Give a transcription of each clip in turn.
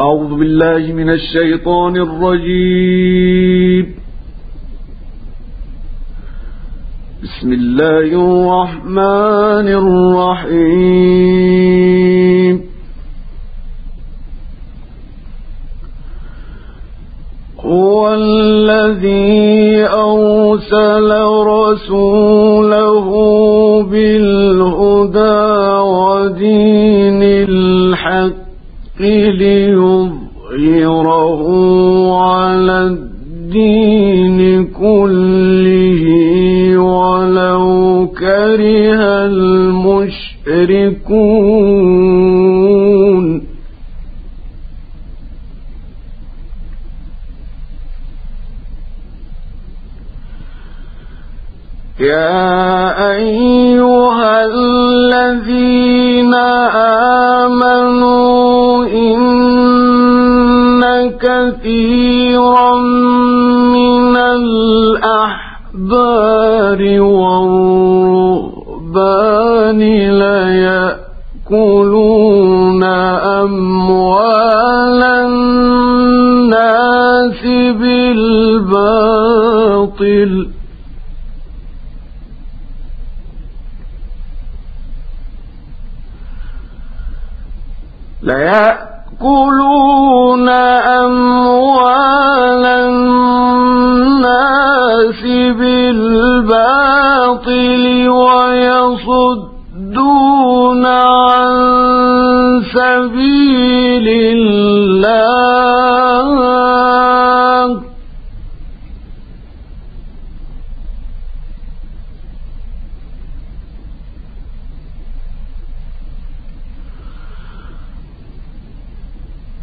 أعوذ بالله من الشيطان الرجيم. بسم الله الرحمن الرحيم. هو الذي أرسل رسوله بالهدى ودين الحق ليظهره على الدين كله ولو كره المشركون. يا أيها الذين الناس بالباطل. ليأكلون أموال الناس بالباطل ويصدون عن سبيل الله.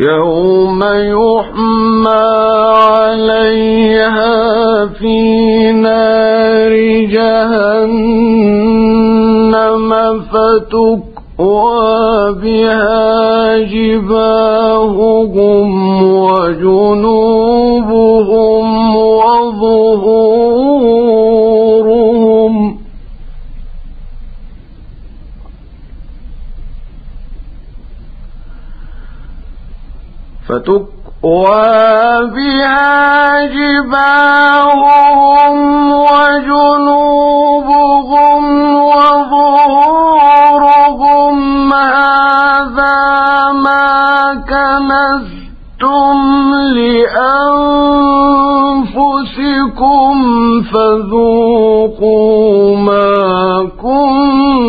يوم يحمى عليها في نار جهنم فتكوى بها جباههم وجنوبهم وظهورهم فتكوى بها جباههم وجنوبهم وظهورهم. هذا ما كنزتم لأنفسكم فذوقوا ما كنتم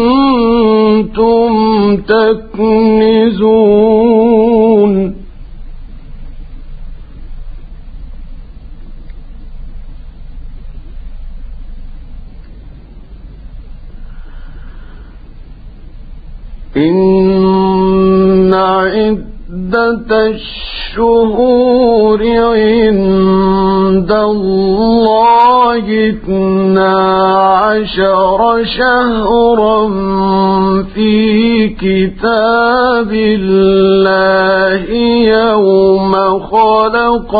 تكنزون. إن عدة الشهور عند الله اثنا عشر شهرا في كتاب الله يوم خلق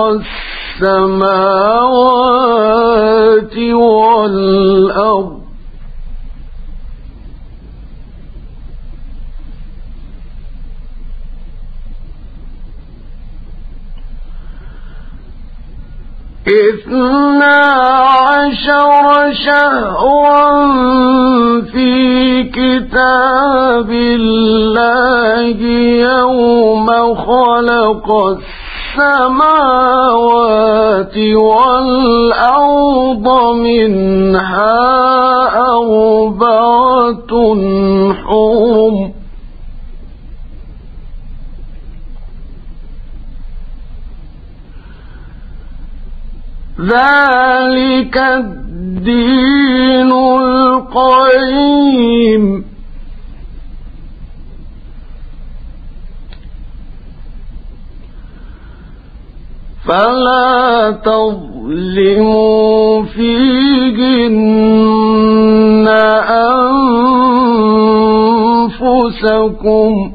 السماوات والأرض اثنا عشر شهرا في كتاب الله يوم خلق السماوات والأرض منها أربعة حرم ذلك الدين القيم. فلا تظلموا فيهن أنفسكم.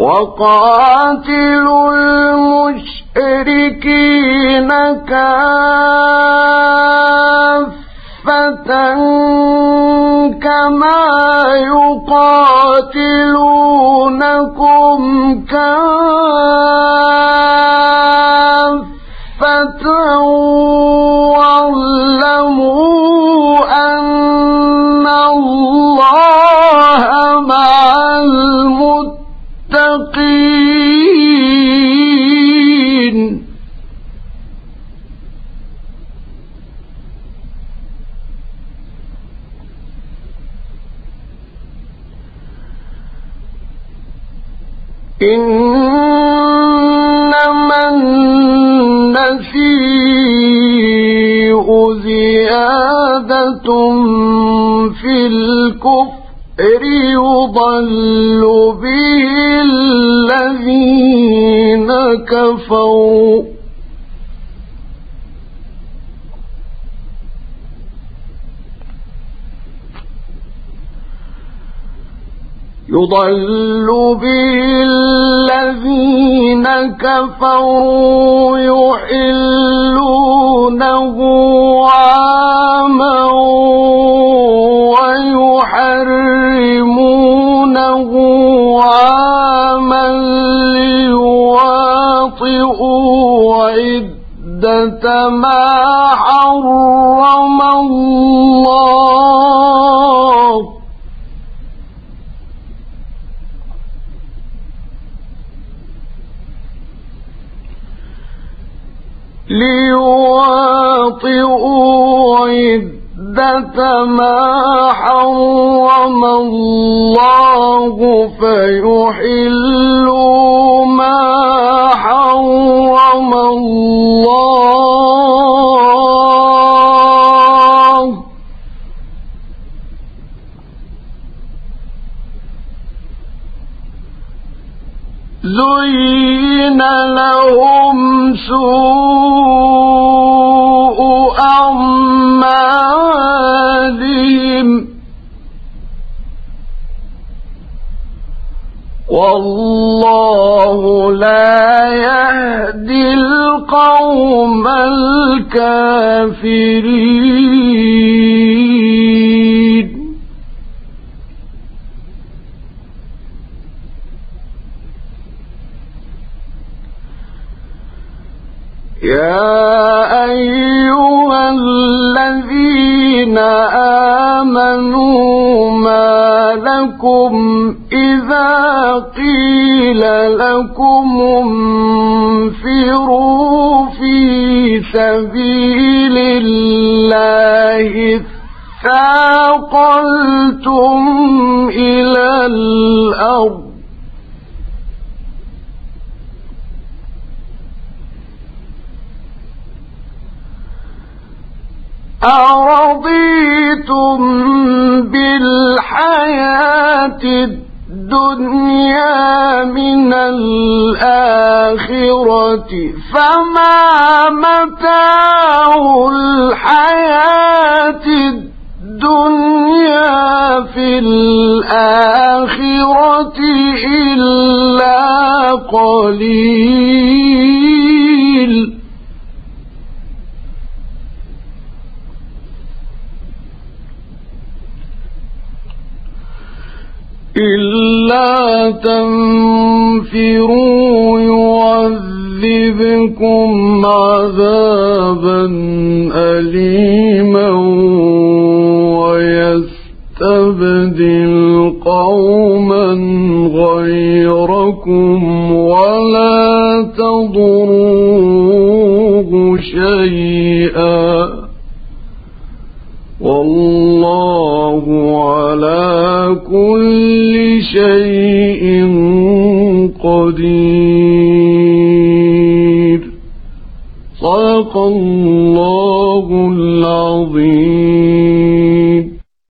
وقاتلوا المشركين كافة كما يقاتلونكم كافة. واعلموا إنما النسيء زيادة في الكفر يضل به الذين كفروا. يضل به الذين كفروا يحلونه عاما ويحرمونه عاما ليواطئوا عدة ما حرم الله ليواطئوا عدة ما حرم الله فيحلوا ما حرم الله زين لهم سوء أعمالهم. والله لا يهدي القوم الكافرين. يا أيها الذين آمنوا ما لكم إذا قيل لكم انفروا في سبيل الله ثاقلتم إلى الأرض أرضيتم بالحياة الدنيا من الآخرة فما متاع الحياة الدنيا في الآخرة إلا قليل إلا تنفروا يعذبكم عذابا أليما ويستبدل قوما غيركم ولا تضروه شيئا والله على كل شيء قدير. صدق الله العظيم.